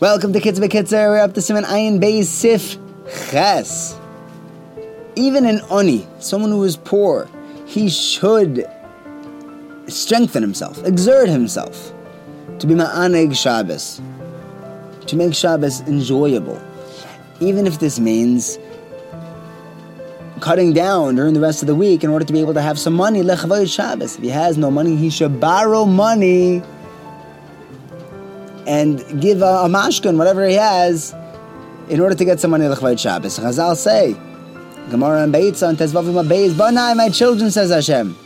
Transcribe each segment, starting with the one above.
Welcome to Kids Bekitzer. We're up to Siman Ayin Beis Sif Ches. Even an Oni, someone who is poor, he should strengthen himself, exert himself to be Ma'aneg Shabbos, to make Shabbos enjoyable. Even if this means cutting down during the rest of the week in order to be able to have some money, Lechavayit Shabbos. If he has no money, he should borrow money and give a, a mashkan, whatever he has, in order to get some money Lechavayit Shabbos. Chazal say, Gemara and Beitza and Tezvavim Abeis, Banai, my children, says Hashem,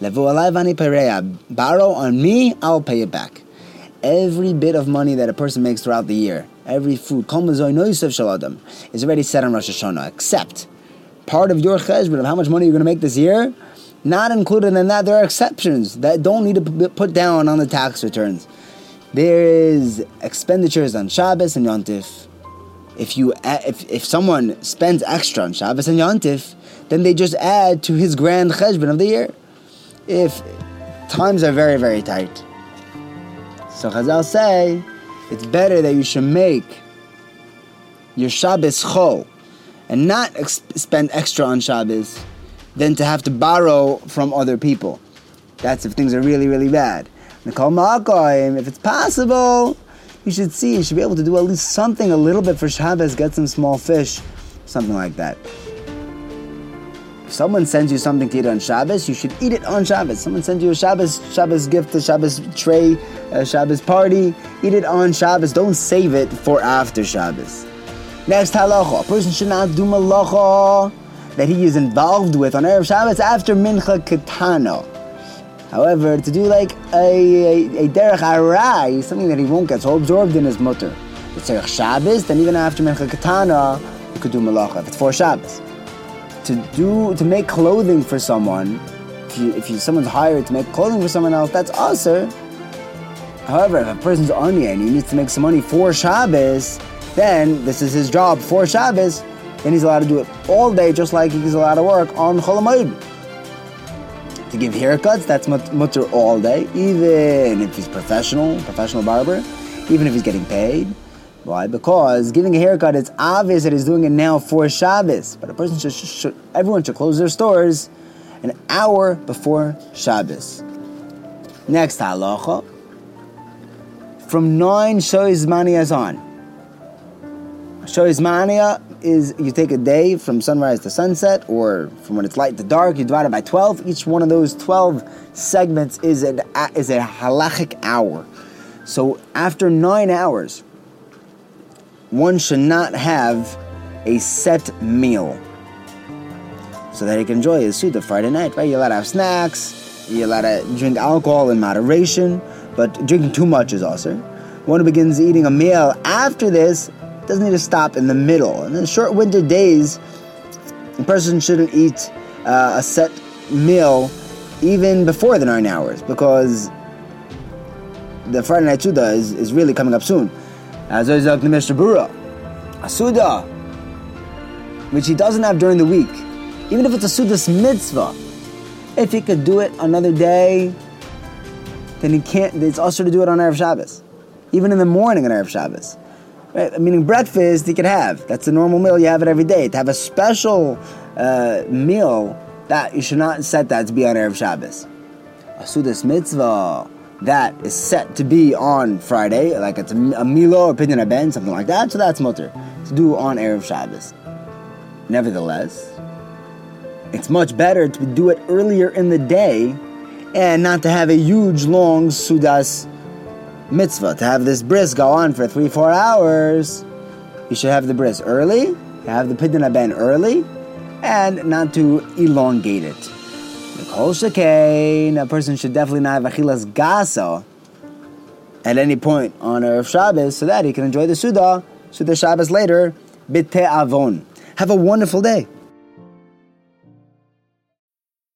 Levu alai vani pereya, borrow on me, I'll pay it back. Every bit of money that a person makes throughout the year, every food, is already set on Rosh Hashanah, except part of your cheshbon of how much money you're going to make this year, not included in that, there are exceptions that don't need to be put down on the tax returns. There is expenditures on Shabbos and Yontif. If you if, if someone spends extra on Shabbos and Yontif, then they just add to his grand cheshbon of the year. If times are very very tight, so Chazal say it's better that you should make your Shabbos chol and not ex- spend extra on Shabbos than to have to borrow from other people. That's if things are really, really bad. If it's possible, you should see, you should be able to do at least something a little bit for Shabbos, get some small fish, something like that. If someone sends you something to eat on Shabbos, you should eat it on Shabbos. Someone sends you a Shabbos Shabbos gift, a Shabbos tray, a Shabbos party, eat it on Shabbos. Don't save it for after Shabbos. Next halacha, a person should not do malacha that he is involved with on Erev Shabbos after Mincha Ketana. However, to do like a, a, a derech arai, something that he won't get so absorbed in his mutter. It's Derech Shabbos, then even after Mincha Ketana, you could do malacha if it's for Shabbos. To do to make clothing for someone, if you if you someone's hired to make clothing for someone else, that's also. However, if a person's army and he needs to make some money for Shabbos, then this is his job for Shabbos, then he's allowed to do it all day, just like he's allowed to work on Chol Hamoed. To give haircuts, that's mutter all day, even if he's professional, professional barber, even if he's getting paid. Why? Because giving a haircut, it's obvious that he's doing it now for Shabbos. But a person should, should everyone should close their stores an hour before Shabbos. Next halacha. From nine shows manias on. Shoizmania is you take a day from sunrise to sunset, or from when it's light to dark. You divide it by twelve. Each one of those twelve segments is an is a halachic hour. So after nine hours, one should not have a set meal, so that he can enjoy his suda Friday night. Right? You're allowed to have snacks. You're allowed to drink alcohol in moderation, but drinking too much is also. One who begins eating a meal after this doesn't need to stop in the middle. And in short winter days, a person shouldn't eat uh, a set meal even before the nine hours because the Friday night Suda is, is really coming up soon. As Isaac Mr. Bura, a Suda, which he doesn't have during the week, even if it's a Suda's mitzvah, if he could do it another day, then he can't, it's also to do it on Erev Shabbos, even in the morning on Erev Shabbos. Right? Meaning breakfast you could have. That's a normal meal. You have it every day. To have a special uh, meal, that you should not set that to be on Erev Shabbos. A Sudas mitzvah that is set to be on Friday, like it's a, a Milah or Pidyon Ben, something like that, so that's mutter. To do on Erev Shabbos. Nevertheless, it's much better to do it earlier in the day and not to have a huge, long Sudas mitzvah to have this bris go on for three, four hours, you should have the bris early, have the pidyon ben early, and not to elongate it. Kol shekain, a person should definitely not have achilas gasa at any point on Erev Shabbos so that he can enjoy the Suda, Suda Shabbos later, bite avon. Have a wonderful day.